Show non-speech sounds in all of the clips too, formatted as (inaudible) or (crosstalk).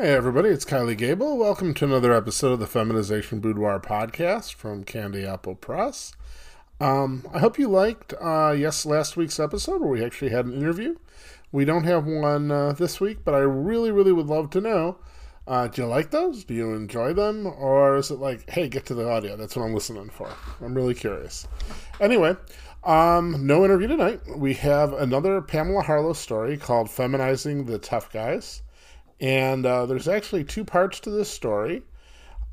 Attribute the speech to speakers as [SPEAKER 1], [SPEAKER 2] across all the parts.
[SPEAKER 1] Hey everybody, it's Kylie Gable. Welcome to another episode of the Feminization Boudoir podcast from Candy Apple Press. Um, I hope you liked uh, yes last week's episode where we actually had an interview. We don't have one uh, this week, but I really, really would love to know. Uh, do you like those? Do you enjoy them, or is it like, hey, get to the audio? That's what I'm listening for. I'm really curious. Anyway, um, no interview tonight. We have another Pamela Harlow story called "Feminizing the Tough Guys." And uh, there's actually two parts to this story.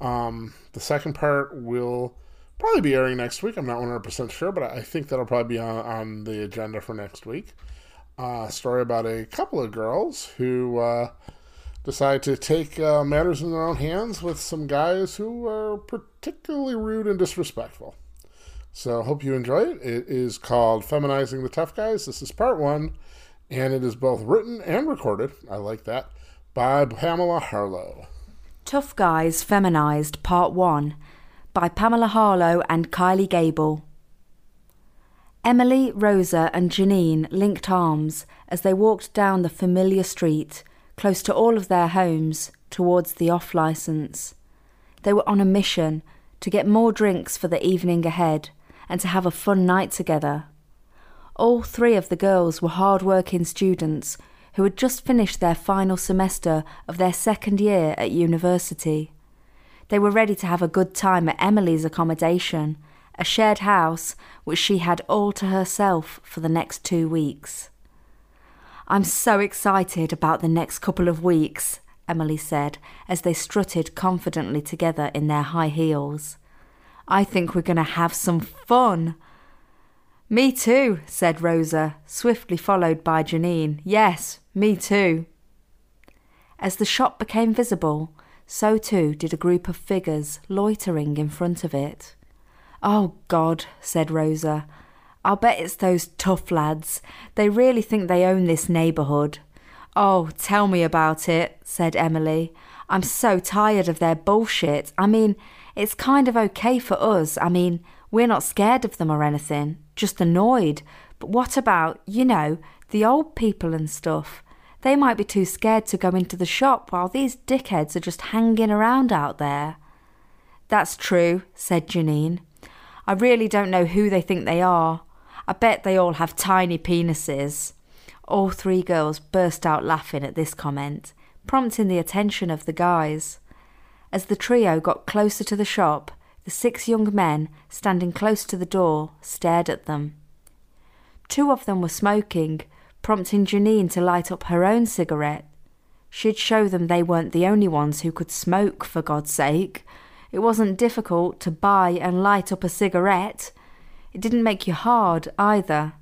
[SPEAKER 1] Um, the second part will probably be airing next week. I'm not 100% sure, but I think that'll probably be on, on the agenda for next week. Uh, story about a couple of girls who uh, decide to take uh, matters in their own hands with some guys who are particularly rude and disrespectful. So, hope you enjoy it. It is called Feminizing the Tough Guys. This is part one, and it is both written and recorded. I like that by Pamela Harlow.
[SPEAKER 2] Tough Guys Feminized Part 1 by Pamela Harlow and Kylie Gable. Emily, Rosa, and Janine linked arms as they walked down the familiar street, close to all of their homes, towards the off license. They were on a mission to get more drinks for the evening ahead and to have a fun night together. All three of the girls were hard working students who had just finished their final semester of their second year at university. They were ready to have a good time at Emily's accommodation, a shared house which she had all to herself for the next two weeks. I'm so excited about the next couple of weeks, Emily said as they strutted confidently together in their high heels. I think we're going to have some fun. Me too, said Rosa, swiftly followed by Janine. Yes, me too. As the shop became visible, so too did a group of figures loitering in front of it. Oh, God, said Rosa. I'll bet it's those tough lads. They really think they own this neighbourhood. Oh, tell me about it, said Emily. I'm so tired of their bullshit. I mean, it's kind of okay for us. I mean, we're not scared of them or anything, just annoyed. But what about, you know, the old people and stuff? They might be too scared to go into the shop while these dickheads are just hanging around out there. That's true, said Janine. I really don't know who they think they are. I bet they all have tiny penises. All three girls burst out laughing at this comment, prompting the attention of the guys. As the trio got closer to the shop, the six young men, standing close to the door, stared at them. Two of them were smoking, prompting Janine to light up her own cigarette. She'd show them they weren't the only ones who could smoke, for God's sake. It wasn't difficult to buy and light up a cigarette. It didn't make you hard either.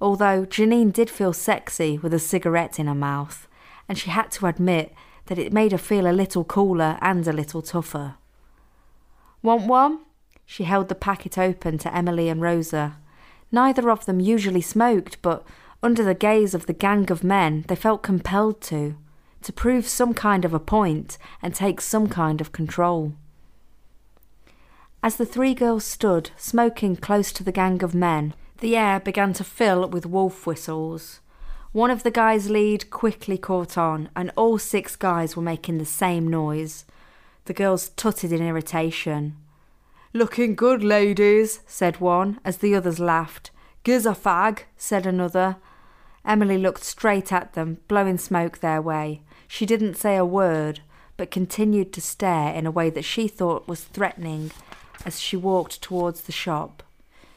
[SPEAKER 2] Although Janine did feel sexy with a cigarette in her mouth, and she had to admit that it made her feel a little cooler and a little tougher. Want one? She held the packet open to Emily and Rosa. Neither of them usually smoked, but under the gaze of the gang of men, they felt compelled to, to prove some kind of a point and take some kind of control. As the three girls stood, smoking close to the gang of men, the air began to fill with wolf whistles. One of the guys' lead quickly caught on, and all six guys were making the same noise. The girls tutted in irritation. Looking good, ladies, said one, as the others laughed. Giz a fag, said another. Emily looked straight at them, blowing smoke their way. She didn't say a word, but continued to stare in a way that she thought was threatening as she walked towards the shop.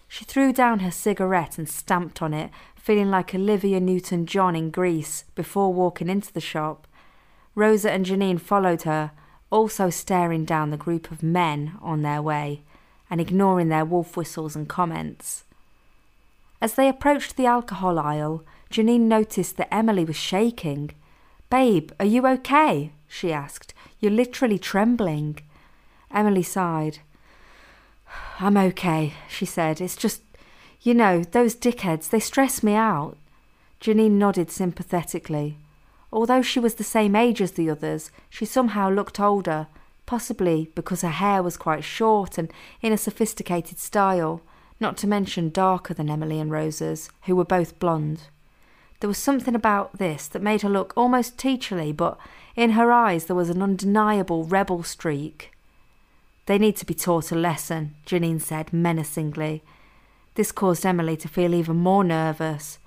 [SPEAKER 2] She threw down her cigarette and stamped on it, feeling like Olivia Newton John in Grease before walking into the shop. Rosa and Janine followed her, also staring down the group of men on their way and ignoring their wolf whistles and comments. As they approached the alcohol aisle, Janine noticed that Emily was shaking. Babe, are you okay? she asked. You're literally trembling. Emily sighed. I'm okay, she said. It's just, you know, those dickheads, they stress me out. Janine nodded sympathetically. Although she was the same age as the others, she somehow looked older, possibly because her hair was quite short and in a sophisticated style, not to mention darker than Emily and Rosa's, who were both blonde. There was something about this that made her look almost teacherly, but In her eyes there was an undeniable rebel streak. They need to be taught a lesson, Janine said menacingly. This caused Emily to feel even more nervous.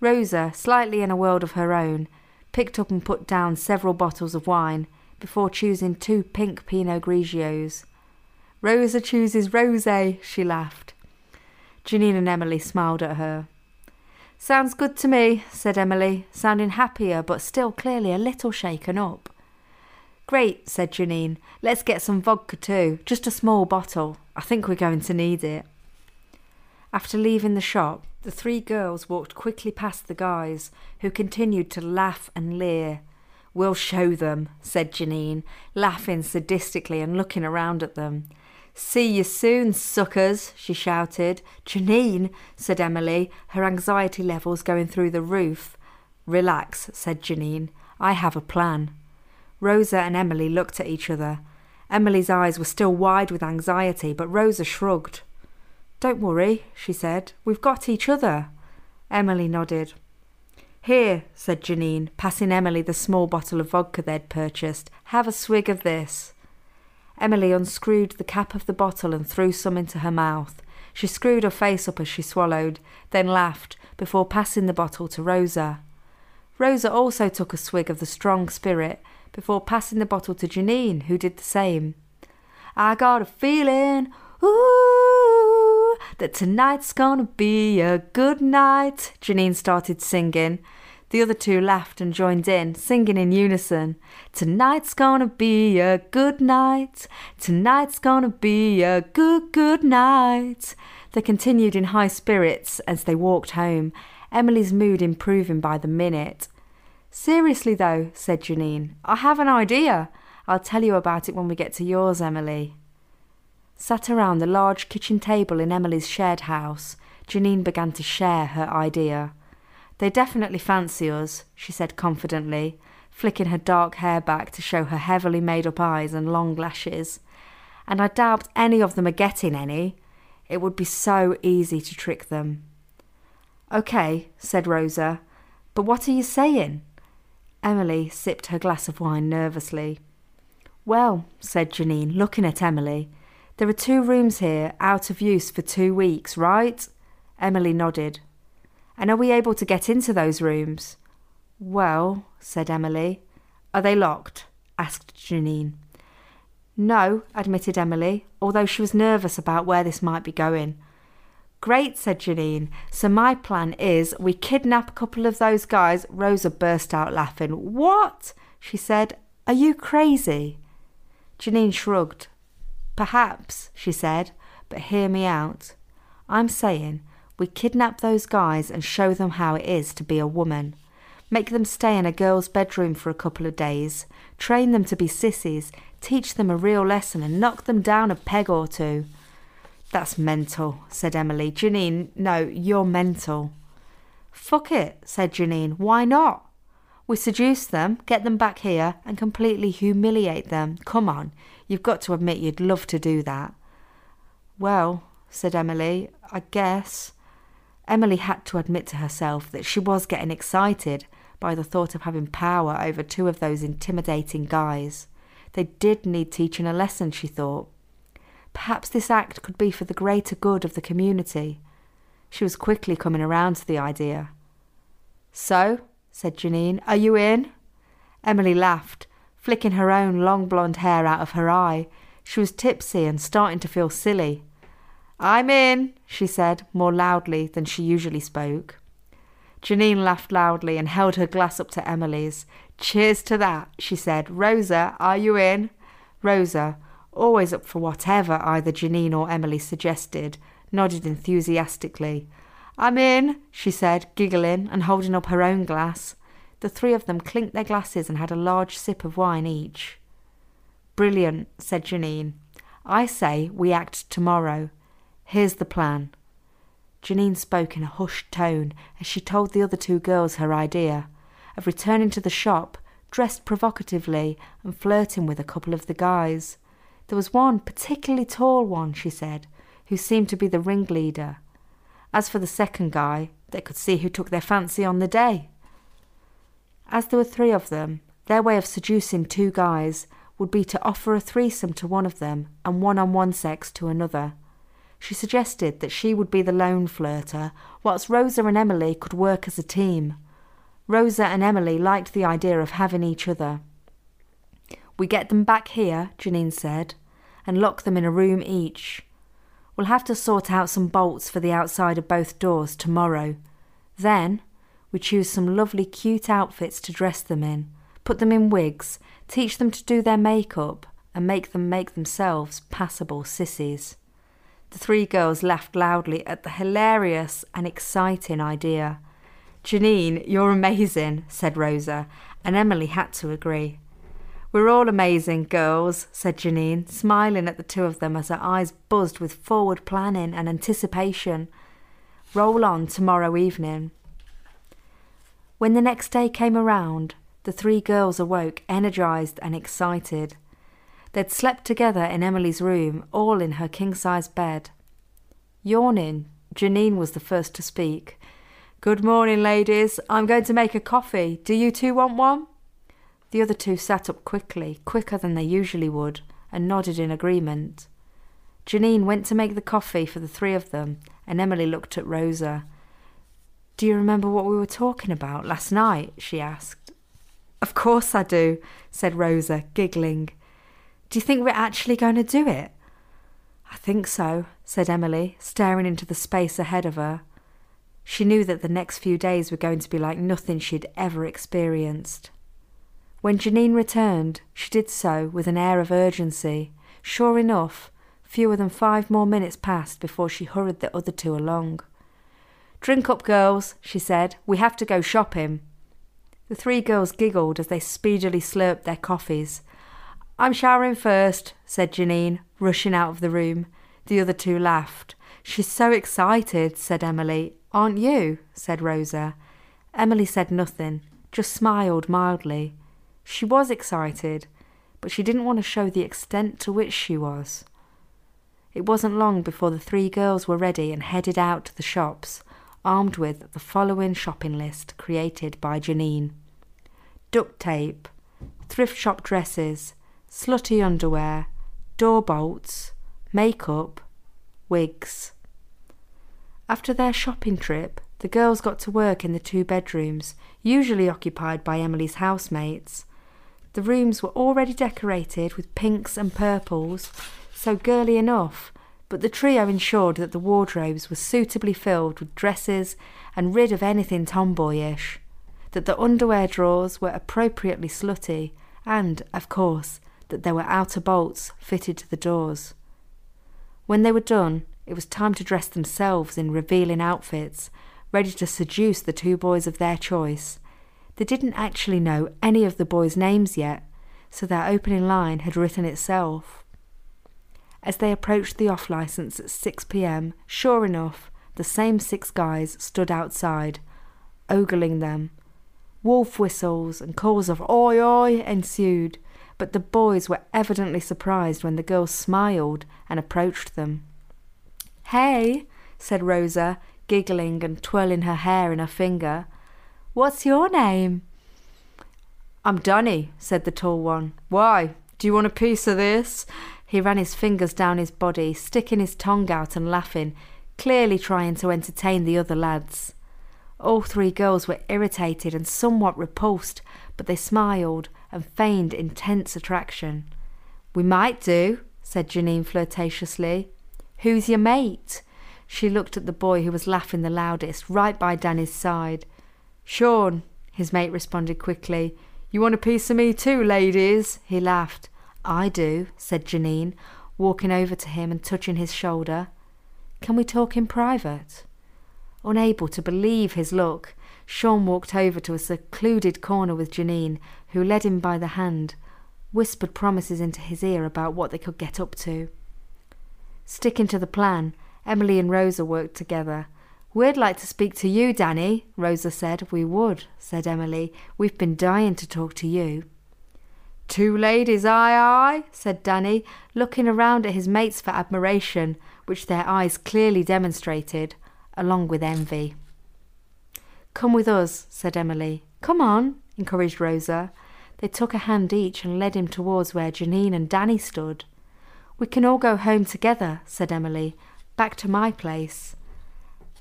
[SPEAKER 2] Rosa, slightly in a world of her own, picked up and put down several bottles of wine before choosing two pink Pinot Grigios. Rosa chooses rosé, she laughed. Janine and Emily smiled at her. Sounds good to me, said Emily, sounding happier but still clearly a little shaken up. Great, said Janine. Let's get some vodka too, just a small bottle. I think we're going to need it. After leaving the shop, the three girls walked quickly past the guys, who continued to laugh and leer. We'll show them, said Janine, laughing sadistically and looking around at them. See you soon, suckers, she shouted. Janine, said Emily, her anxiety levels going through the roof. Relax, said Janine. I have a plan. Rosa and Emily looked at each other. Emily's eyes were still wide with anxiety, but Rosa shrugged. Don't worry, she said. We've got each other. Emily nodded. Here, said Janine, passing Emily the small bottle of vodka they'd purchased. Have a swig of this. Emily unscrewed the cap of the bottle and threw some into her mouth. She screwed her face up as she swallowed, then laughed, before passing the bottle to Rosa. Rosa also took a swig of the strong spirit, before passing the bottle to Janine, who did the same. I got a feeling, ooh, that tonight's gonna be a good night, Janine started singing. The other two laughed and joined in, singing in unison. Tonight's gonna be a good night. Tonight's gonna be a good, good night. They continued in high spirits as they walked home, Emily's mood improving by the minute. Seriously, though, said Janine, I have an idea. I'll tell you about it when we get to yours, Emily. Sat around the large kitchen table in Emily's shared house, Janine began to share her idea. They definitely fancy us, she said confidently, flicking her dark hair back to show her heavily made up eyes and long lashes. And I doubt any of them are getting any. It would be so easy to trick them. OK, said Rosa, but what are you saying? Emily sipped her glass of wine nervously. Well, said Janine, looking at Emily, there are two rooms here out of use for two weeks, right? Emily nodded. And are we able to get into those rooms? Well, said Emily. Are they locked? asked Janine. No, admitted Emily, although she was nervous about where this might be going. Great, said Janine. So my plan is we kidnap a couple of those guys. Rosa burst out laughing. What? she said. Are you crazy? Janine shrugged. Perhaps, she said, but hear me out. I'm saying we kidnap those guys and show them how it is to be a woman. Make them stay in a girl's bedroom for a couple of days, train them to be sissies, teach them a real lesson, and knock them down a peg or two. That's mental, said Emily. Janine, no, you're mental. Fuck it, said Janine. Why not? We seduce them, get them back here, and completely humiliate them. Come on, you've got to admit you'd love to do that. Well, said Emily, I guess. Emily had to admit to herself that she was getting excited by the thought of having power over two of those intimidating guys. They did need teaching a lesson, she thought. Perhaps this act could be for the greater good of the community. She was quickly coming around to the idea. So, said Janine, are you in? Emily laughed, flicking her own long blonde hair out of her eye. She was tipsy and starting to feel silly. I'm in, she said, more loudly than she usually spoke. Janine laughed loudly and held her glass up to Emily's. Cheers to that, she said. Rosa, are you in? Rosa, always up for whatever either Janine or Emily suggested, nodded enthusiastically. I'm in, she said, giggling and holding up her own glass. The three of them clinked their glasses and had a large sip of wine each. Brilliant, said Janine. I say we act tomorrow. Here's the plan. Janine spoke in a hushed tone as she told the other two girls her idea of returning to the shop, dressed provocatively and flirting with a couple of the guys. There was one particularly tall one, she said, who seemed to be the ringleader. As for the second guy, they could see who took their fancy on the day. As there were three of them, Their way of seducing two guys would be to offer a threesome to one of them and one on one sex to another. She suggested that she would be the lone flirter, whilst Rosa and Emily could work as a team. Rosa and Emily liked the idea of having each other. We get them back here, Janine said, and lock them in a room each. We'll have to sort out some bolts for the outside of both doors tomorrow. Then we choose some lovely cute outfits to dress them in, put them in wigs, teach them to do their makeup, and make them make themselves passable sissies. The three girls laughed loudly at the hilarious and exciting idea. Janine, you're amazing, said Rosa, and Emily had to agree. We're all amazing, girls, said Janine, smiling at the two of them as her eyes buzzed with forward planning and anticipation. Roll on tomorrow evening. When the next day came around, the three girls awoke energized and excited. They'd slept together in Emily's room, all in her king size bed. Yawning, Janine was the first to speak. Good morning, ladies. I'm going to make a coffee. Do you two want one? The other two sat up quickly, quicker than they usually would, and nodded in agreement. Janine went to make the coffee for the three of them, and Emily looked at Rosa. Do you remember what we were talking about last night? she asked. Of course I do, said Rosa, giggling. Do you think we're actually going to do it? I think so, said Emily, staring into the space ahead of her. She knew that the next few days were going to be like nothing she'd ever experienced. When Janine returned, she did so with an air of urgency. Sure enough, fewer than five more minutes passed before she hurried the other two along. Drink up, girls, she said. We have to go shopping. The three girls giggled as they speedily slurped their coffees. I'm showering first, said Janine, rushing out of the room. The other two laughed. She's so excited, said Emily. Aren't you? said Rosa. Emily said nothing, just smiled mildly. She was excited, but she didn't want to show the extent to which she was. It wasn't long before the three girls were ready and headed out to the shops, armed with the following shopping list created by Janine duct tape, thrift shop dresses, slutty underwear, door bolts, makeup, wigs. After their shopping trip, the girls got to work in the two bedrooms, usually occupied by Emily's housemates. The rooms were already decorated with pinks and purples, so girly enough, but the trio ensured that the wardrobes were suitably filled with dresses and rid of anything tomboyish that the underwear drawers were appropriately slutty, and, of course, that there were outer bolts fitted to the doors. When they were done, it was time to dress themselves in revealing outfits, ready to seduce the two boys of their choice. They didn't actually know any of the boys' names yet, so their opening line had written itself. As they approached the off license at 6 pm, sure enough, the same six guys stood outside, ogling them, Wolf whistles and calls of oi oi ensued, but the boys were evidently surprised when the girls smiled and approached them. Hey, said Rosa, giggling and twirling her hair in her finger. What's your name? I'm Danny, said the tall one. Why? Do you want a piece of this? He ran his fingers down his body, sticking his tongue out and laughing, clearly trying to entertain the other lads. All three girls were irritated and somewhat repulsed, but they smiled and feigned intense attraction. We might do, said Janine flirtatiously. Who's your mate? She looked at the boy who was laughing the loudest, right by Danny's side. Sean, his mate responded quickly. You want a piece of me too, ladies? He laughed. I do, said Janine, walking over to him and touching his shoulder. Can we talk in private? Unable to believe his luck, Sean walked over to a secluded corner with Janine, who led him by the hand, whispered promises into his ear about what they could get up to. Sticking to the plan, Emily and Rosa worked together. We'd like to speak to you, Danny, Rosa said. We would, said Emily. We've been dying to talk to you. Two ladies, aye, aye, said Danny, looking around at his mates for admiration, which their eyes clearly demonstrated along with envy. Come with us, said Emily. Come on, encouraged Rosa. They took a hand each and led him towards where Janine and Danny stood. We can all go home together, said Emily, back to my place.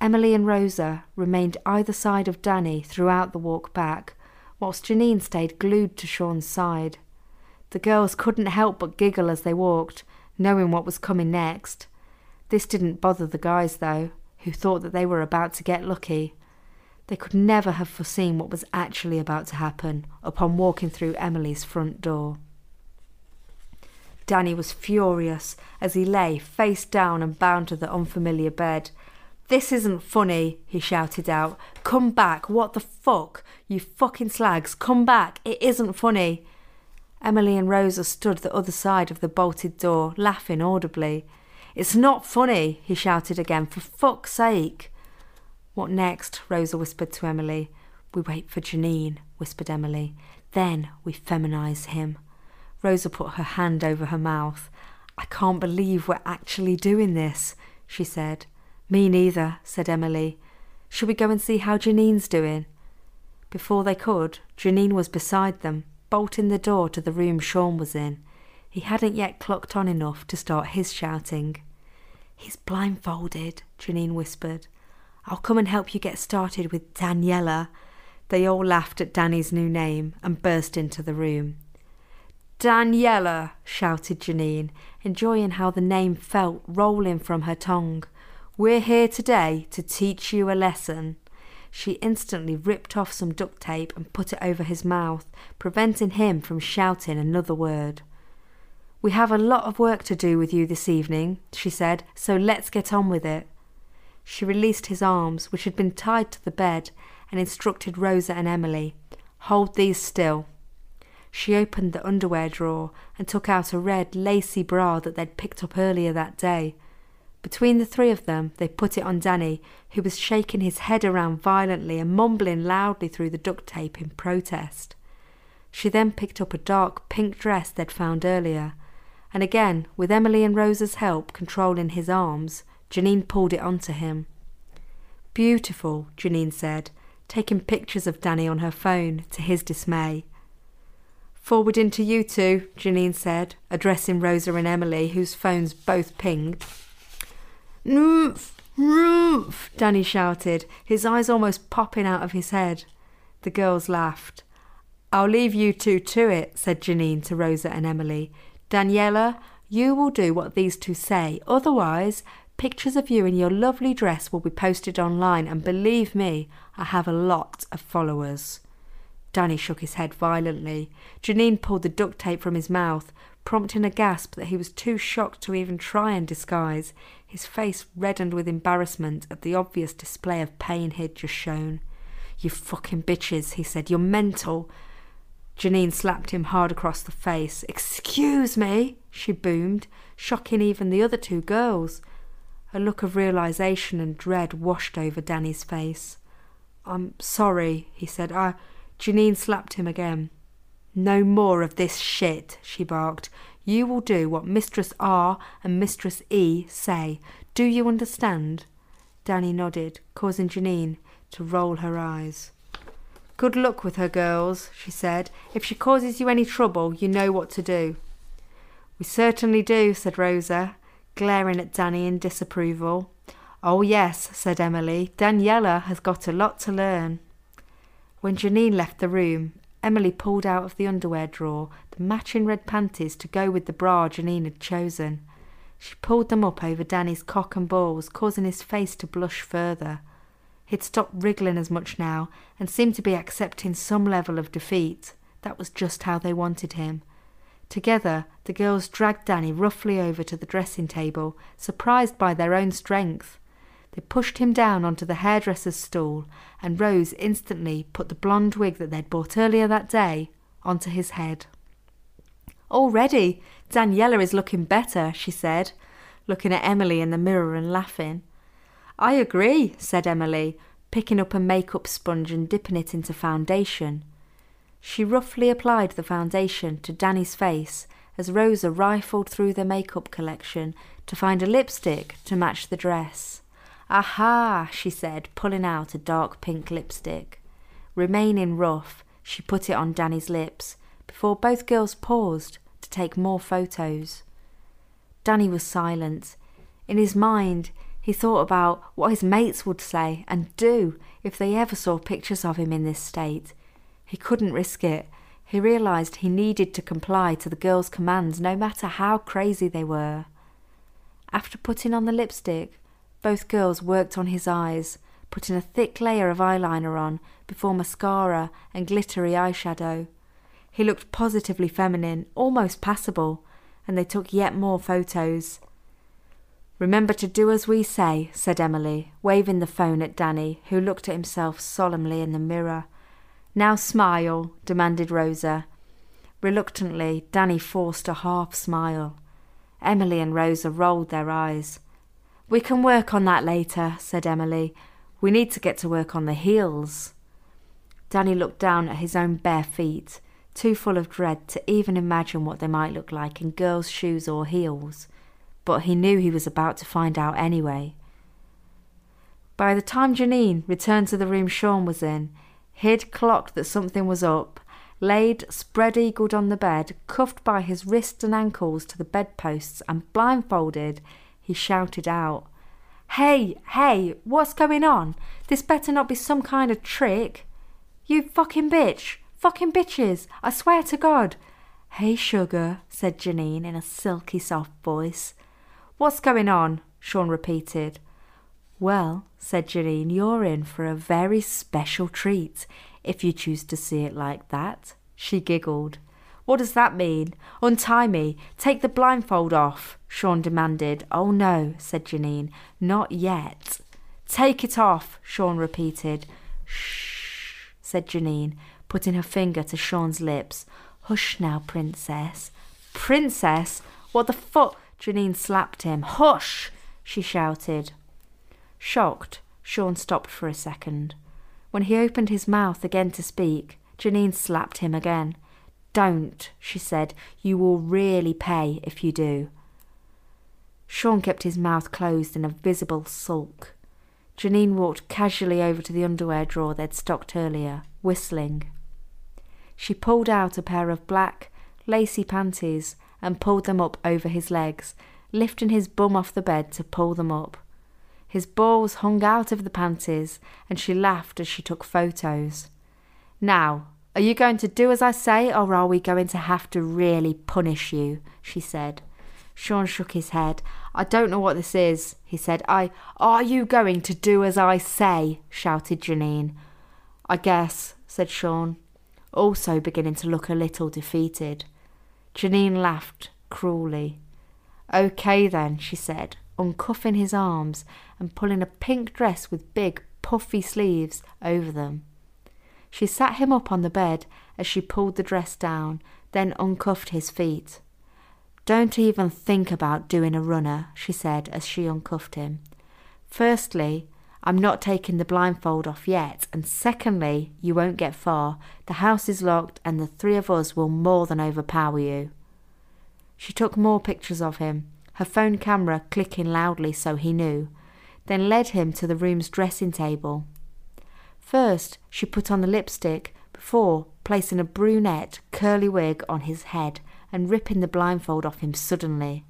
[SPEAKER 2] Emily and Rosa remained either side of Danny throughout the walk back, whilst Janine stayed glued to Sean's side. The girls couldn't help but giggle as they walked, knowing what was coming next. This didn't bother the guys, though, who thought that they were about to get lucky. They could never have foreseen what was actually about to happen upon walking through Emily's front door. Danny was furious as he lay face down and bound to the unfamiliar bed. This isn't funny, he shouted out. Come back, what the fuck? You fucking slags, come back, it isn't funny. Emily and Rosa stood the other side of the bolted door, laughing audibly. It's not funny, he shouted again, for fuck's sake. What next? Rosa whispered to Emily. We wait for Janine, whispered Emily. Then we feminise him. Rosa put her hand over her mouth. I can't believe we're actually doing this, she said. Me neither, said Emily. Shall we go and see how Janine's doing? Before they could, Janine was beside them, bolting the door to the room Sean was in. He hadn't yet clocked on enough to start his shouting. He's blindfolded, Janine whispered. I'll come and help you get started with Daniela. They all laughed at Danny's new name and burst into the room. Daniela, shouted Janine, enjoying how the name felt rolling from her tongue. We're here today to teach you a lesson. She instantly ripped off some duct tape and put it over his mouth, preventing him from shouting another word. We have a lot of work to do with you this evening, she said, so let's get on with it. She released his arms, which had been tied to the bed, and instructed Rosa and Emily, Hold these still. She opened the underwear drawer and took out a red, lacy bra that they'd picked up earlier that day. Between the three of them, they put it on Danny, who was shaking his head around violently and mumbling loudly through the duct tape in protest. She then picked up a dark pink dress they'd found earlier, and again, with Emily and Rosa's help controlling his arms, Janine pulled it onto him. Beautiful, Janine said, taking pictures of Danny on her phone, to his dismay. Forward into you two, Janine said, addressing Rosa and Emily, whose phones both pinged. Noof, noof, Danny shouted, his eyes almost popping out of his head. The girls laughed. I'll leave you two to it, said Janine to Rosa and Emily. Daniela, you will do what these two say. Otherwise, pictures of you in your lovely dress will be posted online, and believe me, I have a lot of followers. Danny shook his head violently. Janine pulled the duct tape from his mouth, prompting a gasp that he was too shocked to even try and disguise. His face reddened with embarrassment at the obvious display of pain he'd just shown. You fucking bitches, he said. You're mental. Janine slapped him hard across the face. Excuse me, she boomed, shocking even the other two girls. A look of realization and dread washed over Danny's face. I'm sorry, he said. I. Janine slapped him again. No more of this shit, she barked. You will do what Mistress R and Mistress E say. Do you understand? Danny nodded, causing Janine to roll her eyes. Good luck with her, girls, she said. If she causes you any trouble, you know what to do. We certainly do, said Rosa, glaring at Danny in disapproval. Oh, yes, said Emily. Daniela has got a lot to learn. When Janine left the room, Emily pulled out of the underwear drawer the matching red panties to go with the bra Janine had chosen. She pulled them up over Danny's cock and balls, causing his face to blush further. He'd stopped wriggling as much now and seemed to be accepting some level of defeat. That was just how they wanted him. Together, the girls dragged Danny roughly over to the dressing table, surprised by their own strength. They pushed him down onto the hairdresser's stool, and Rose instantly put the blonde wig that they'd bought earlier that day onto his head. Already, Daniela is looking better, she said, looking at Emily in the mirror and laughing. I agree, said Emily, picking up a makeup sponge and dipping it into foundation. She roughly applied the foundation to Danny's face as Rosa rifled through the makeup collection to find a lipstick to match the dress. Aha, she said, pulling out a dark pink lipstick. Remaining rough, she put it on Danny's lips, before both girls paused to take more photos. Danny was silent. In his mind, he thought about what his mates would say and do if they ever saw pictures of him in this state. He couldn't risk it. He realised he needed to comply to the girls' commands no matter how crazy they were. After putting on the lipstick, both girls worked on his eyes, putting a thick layer of eyeliner on before mascara and glittery eyeshadow. He looked positively feminine, almost passable, and they took yet more photos. Remember to do as we say, said Emily, waving the phone at Danny, who looked at himself solemnly in the mirror. Now smile, demanded Rosa. Reluctantly, Danny forced a half smile. Emily and Rosa rolled their eyes. We can work on that later, said Emily. We need to get to work on the heels. Danny looked down at his own bare feet, too full of dread to even imagine what they might look like in girls' shoes or heels but he knew he was about to find out anyway. By the time Janine returned to the room Sean was in, he'd clocked that something was up, laid spread eagled on the bed, cuffed by his wrists and ankles to the bedposts, and blindfolded, he shouted out, Hey, hey, what's going on? This better not be some kind of trick. You fucking bitch! Fucking bitches! I swear to God! Hey, sugar, said Janine in a silky soft voice. What's going on? Sean repeated. Well, said Janine, you're in for a very special treat, if you choose to see it like that. She giggled. What does that mean? Untie me. Take the blindfold off, Sean demanded. Oh no, said Janine. Not yet. Take it off, Sean repeated. Shh, said Janine, putting her finger to Sean's lips. Hush now, princess. Princess? What the fuck? Janine slapped him. Hush! she shouted. Shocked, Sean stopped for a second. When he opened his mouth again to speak, Janine slapped him again. Don't, she said. You will really pay if you do. Sean kept his mouth closed in a visible sulk. Janine walked casually over to the underwear drawer they'd stocked earlier, whistling. She pulled out a pair of black, lacy panties and pulled them up over his legs, lifting his bum off the bed to pull them up. His balls hung out of the panties, and she laughed as she took photos. Now, are you going to do as I say, or are we going to have to really punish you? she said. Sean shook his head. I don't know what this is, he said. I. Are you going to do as I say? shouted Janine. I guess, said Sean, also beginning to look a little defeated. Janine laughed cruelly. Okay then, she said, uncuffing his arms and pulling a pink dress with big, puffy sleeves over them. She sat him up on the bed as she pulled the dress down, then uncuffed his feet. Don't even think about doing a runner, she said as she uncuffed him. Firstly, I'm not taking the blindfold off yet, and secondly, you won't get far. The house is locked, and the three of us will more than overpower you. She took more pictures of him, her phone camera clicking loudly so he knew, then led him to the room's dressing table. First, she put on the lipstick before placing a brunette, curly wig on his head and ripping the blindfold off him suddenly.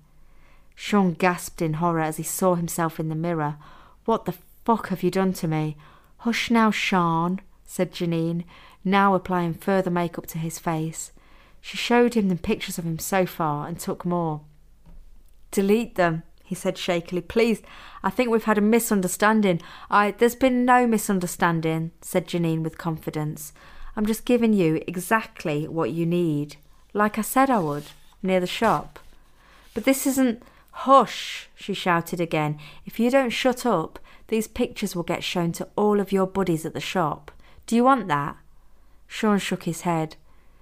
[SPEAKER 2] Sean gasped in horror as he saw himself in the mirror. What the fuck have you done to me? Hush now, Sean, said Janine, now applying further makeup to his face. She showed him the pictures of him so far and took more. Delete them, he said shakily. Please, I think we've had a misunderstanding. I there's been no misunderstanding, said Janine with confidence. I'm just giving you exactly what you need. Like I said I would, near the shop. But this isn't Hush, she shouted again. If you don't shut up, these pictures will get shown to all of your buddies at the shop. Do you want that? Sean shook his head.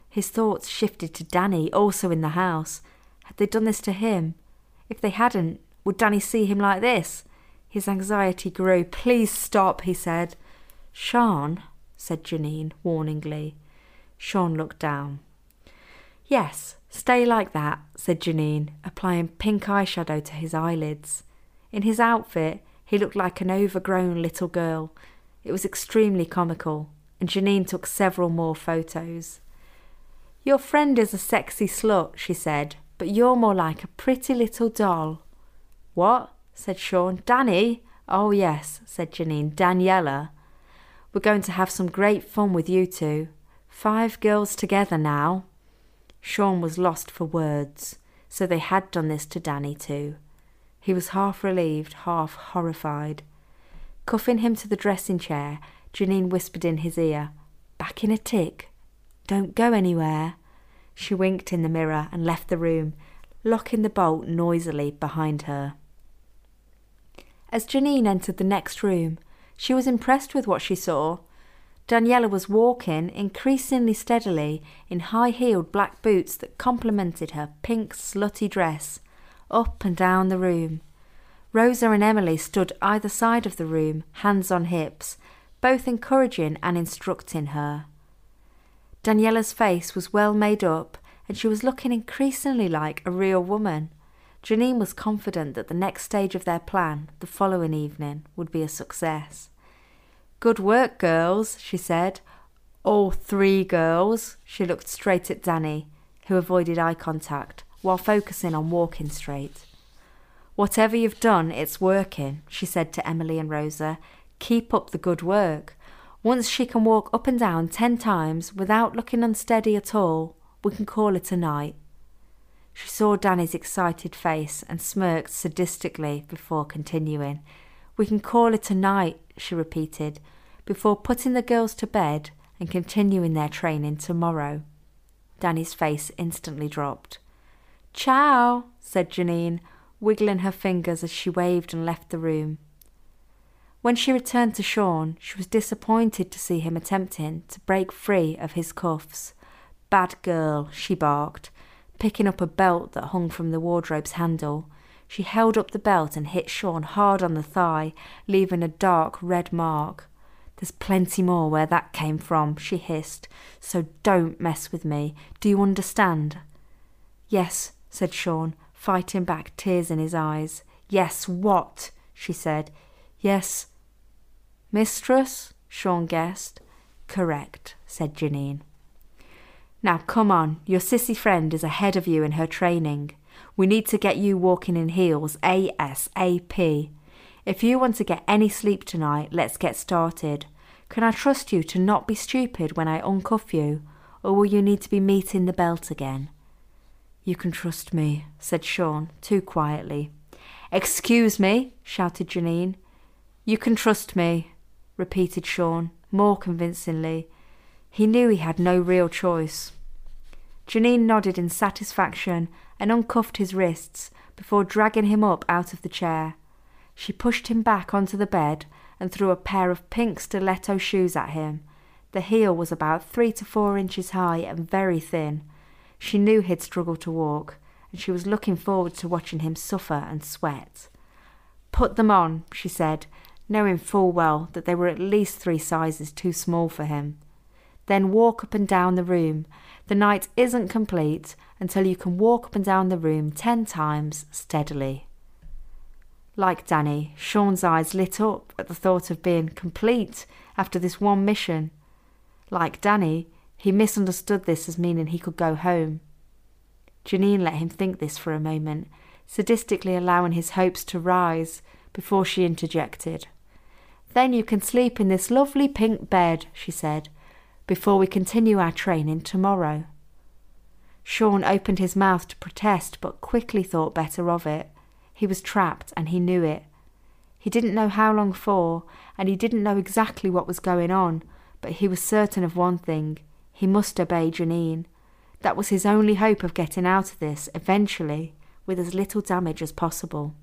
[SPEAKER 2] His thoughts shifted to Danny, also in the house. Had they done this to him? If they hadn't, would Danny see him like this? His anxiety grew. Please stop, he said. Sean, said Janine warningly. Sean looked down. Yes, stay like that, said Janine, applying pink eyeshadow to his eyelids. In his outfit, he looked like an overgrown little girl. It was extremely comical, and Janine took several more photos. Your friend is a sexy slut, she said, but you're more like a pretty little doll. What? said Sean. Danny? Oh, yes, said Janine. Daniela. We're going to have some great fun with you two. Five girls together now. Sean was lost for words, so they had done this to Danny too. He was half relieved, half horrified. Cuffing him to the dressing chair, Janine whispered in his ear, Back in a tick. Don't go anywhere. She winked in the mirror and left the room, locking the bolt noisily behind her. As Janine entered the next room, she was impressed with what she saw. Daniela was walking increasingly steadily in high heeled black boots that complemented her pink slutty dress, up and down the room. Rosa and Emily stood either side of the room, hands on hips, both encouraging and instructing her. Daniela's face was well made up, and she was looking increasingly like a real woman. Janine was confident that the next stage of their plan, the following evening, would be a success. Good work, girls, she said. All three girls. She looked straight at Danny, who avoided eye contact while focusing on walking straight. Whatever you've done, it's working, she said to Emily and Rosa. Keep up the good work. Once she can walk up and down ten times without looking unsteady at all, we can call it a night. She saw Danny's excited face and smirked sadistically before continuing. We can call it a night, she repeated, before putting the girls to bed and continuing their training tomorrow. Danny's face instantly dropped. Ciao, said Janine, wiggling her fingers as she waved and left the room. When she returned to Sean, she was disappointed to see him attempting to break free of his cuffs. Bad girl, she barked, picking up a belt that hung from the wardrobe's handle. She held up the belt and hit Sean hard on the thigh, leaving a dark red mark. There's plenty more where that came from, she hissed, so don't mess with me. Do you understand? Yes, said Sean, fighting back tears in his eyes. Yes, what? she said. Yes. Mistress? Sean guessed. Correct, said Janine. Now come on, your sissy friend is ahead of you in her training. We need to get you walking in heels ASAP. If you want to get any sleep tonight, let's get started. Can I trust you to not be stupid when I uncuff you, or will you need to be meeting the belt again? You can trust me, said Sean, too quietly. Excuse me, shouted Janine. You can trust me, repeated Sean, more convincingly. He knew he had no real choice. Janine nodded in satisfaction and uncuffed his wrists before dragging him up out of the chair. She pushed him back onto the bed and threw a pair of pink stiletto shoes at him. The heel was about three to four inches high and very thin. She knew he'd struggle to walk, and she was looking forward to watching him suffer and sweat. Put them on, she said, knowing full well that they were at least three sizes too small for him. Then walk up and down the room. The night isn't complete until you can walk up and down the room ten times steadily. Like Danny, Sean's eyes lit up at the thought of being complete after this one mission. Like Danny, he misunderstood this as meaning he could go home. Janine let him think this for a moment, sadistically allowing his hopes to rise before she interjected. Then you can sleep in this lovely pink bed, she said, before we continue our training tomorrow. Sean opened his mouth to protest, but quickly thought better of it. He was trapped, and he knew it. He didn't know how long for, and he didn't know exactly what was going on, but he was certain of one thing he must obey Janine. That was his only hope of getting out of this, eventually, with as little damage as possible.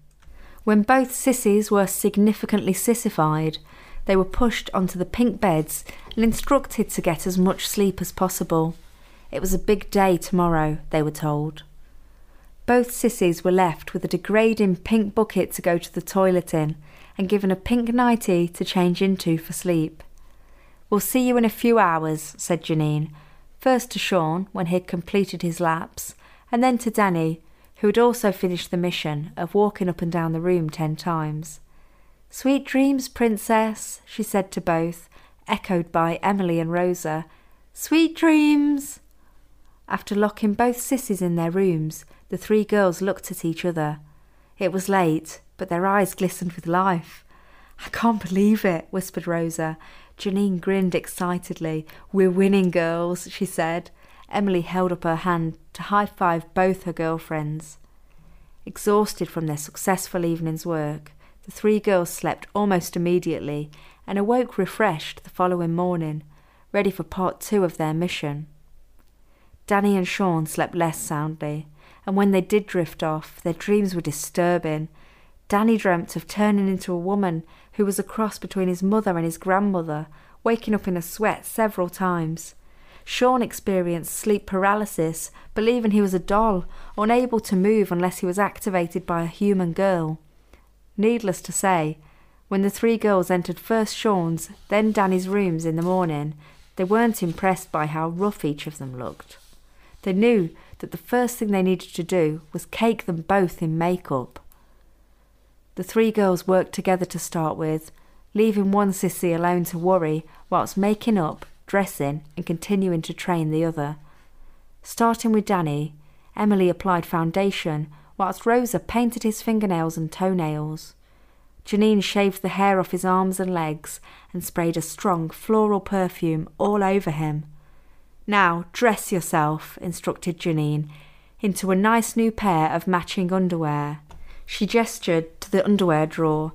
[SPEAKER 2] When both sissies were significantly sissified, they were pushed onto the pink beds and instructed to get as much sleep as possible. It was a big day tomorrow, they were told. Both sissies were left with a degrading pink bucket to go to the toilet in and given a pink nightie to change into for sleep. We'll see you in a few hours, said Janine, first to Sean when he had completed his laps, and then to Danny, who had also finished the mission of walking up and down the room ten times. Sweet dreams, princess, she said to both, echoed by Emily and Rosa. Sweet dreams! After locking both sissies in their rooms, the three girls looked at each other. It was late, but their eyes glistened with life. I can't believe it, whispered Rosa. Janine grinned excitedly. We're winning, girls, she said. Emily held up her hand to high five both her girlfriends. Exhausted from their successful evening's work, the three girls slept almost immediately and awoke refreshed the following morning, ready for part two of their mission. Danny and Sean slept less soundly, and when they did drift off, their dreams were disturbing. Danny dreamt of turning into a woman who was a cross between his mother and his grandmother, waking up in a sweat several times. Sean experienced sleep paralysis, believing he was a doll, unable to move unless he was activated by a human girl. Needless to say, when the three girls entered first Sean's, then Danny's rooms in the morning, they weren't impressed by how rough each of them looked. They knew that the first thing they needed to do was cake them both in makeup. The three girls worked together to start with, leaving one sissy alone to worry whilst making up, dressing, and continuing to train the other. Starting with Danny, Emily applied foundation whilst Rosa painted his fingernails and toenails. Janine shaved the hair off his arms and legs and sprayed a strong floral perfume all over him. Now dress yourself, instructed Janine, into a nice new pair of matching underwear. She gestured to the underwear drawer.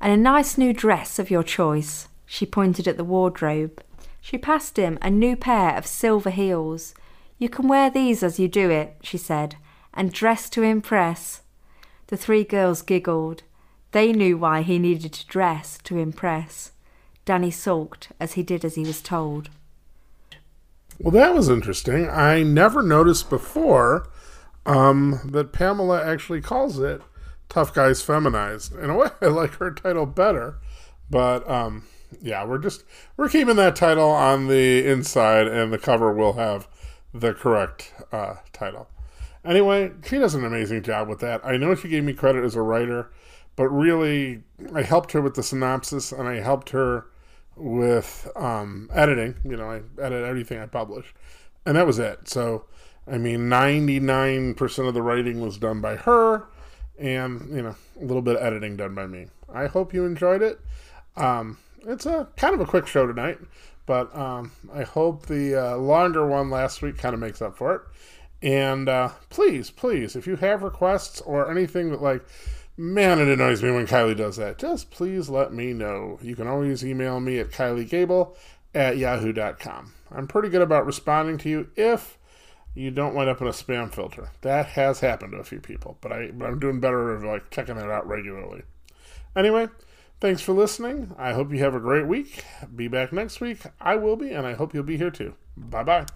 [SPEAKER 2] And a nice new dress of your choice. She pointed at the wardrobe. She passed him a new pair of silver heels. You can wear these as you do it, she said, and dress to impress. The three girls giggled. They knew why he needed to dress to impress. Danny sulked as he did as he was told.
[SPEAKER 1] Well, that was interesting. I never noticed before um, that Pamela actually calls it Tough Guys Feminized. In a way, (laughs) I like her title better. But um, yeah, we're just we're keeping that title on the inside, and the cover will have the correct uh, title. Anyway, she does an amazing job with that. I know she gave me credit as a writer, but really, I helped her with the synopsis, and I helped her with um, editing. You know, I edit everything I publish, and that was it. So, I mean, ninety nine percent of the writing was done by her, and you know, a little bit of editing done by me. I hope you enjoyed it. Um, it's a kind of a quick show tonight, but um, I hope the uh, longer one last week kind of makes up for it. And uh, please, please, if you have requests or anything that like Man, it annoys me when Kylie does that. Just please let me know. You can always email me at kyliegable at yahoo.com. I'm pretty good about responding to you if you don't wind up in a spam filter. That has happened to a few people, but, I, but I'm doing better of like checking that out regularly. Anyway, thanks for listening. I hope you have a great week. Be back next week. I will be, and I hope you'll be here too. Bye bye.